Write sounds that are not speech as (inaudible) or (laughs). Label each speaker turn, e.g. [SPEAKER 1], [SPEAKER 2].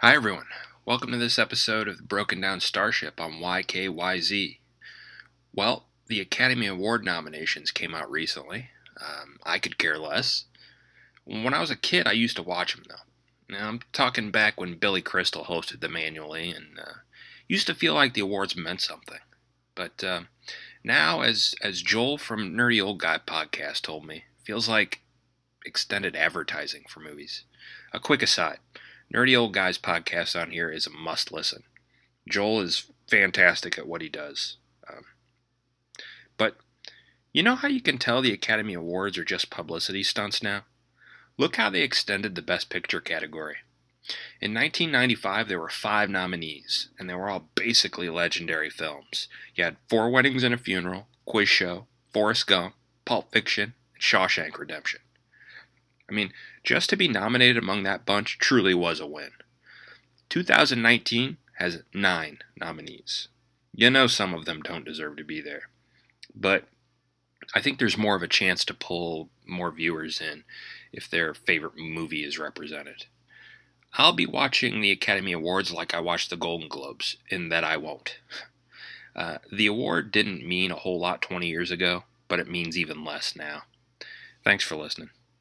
[SPEAKER 1] Hi, everyone. Welcome to this episode of Broken Down Starship on YKYZ. Well, the Academy Award nominations came out recently. Um, I could care less. When I was a kid, I used to watch them, though. Now, I'm talking back when Billy Crystal hosted them annually and uh, used to feel like the awards meant something. But uh, now, as, as Joel from Nerdy Old Guy podcast told me, feels like extended advertising for movies. A quick aside Nerdy Old Guys podcast on here is a must listen. Joel is fantastic at what he does. Um, but you know how you can tell the Academy Awards are just publicity stunts now? Look how they extended the Best Picture category. In 1995, there were five nominees, and they were all basically legendary films. You had Four Weddings and a Funeral, Quiz Show, Forrest Gump, Pulp Fiction, and Shawshank Redemption. I mean, just to be nominated among that bunch truly was a win. 2019 has nine nominees. You know some of them don't deserve to be there. But I think there's more of a chance to pull more viewers in if their favorite movie is represented. I'll be watching the Academy Awards like I watch the Golden Globes, in that I won't. (laughs) Uh, the award didn't mean a whole lot 20 years ago, but it means even less now. Thanks for listening.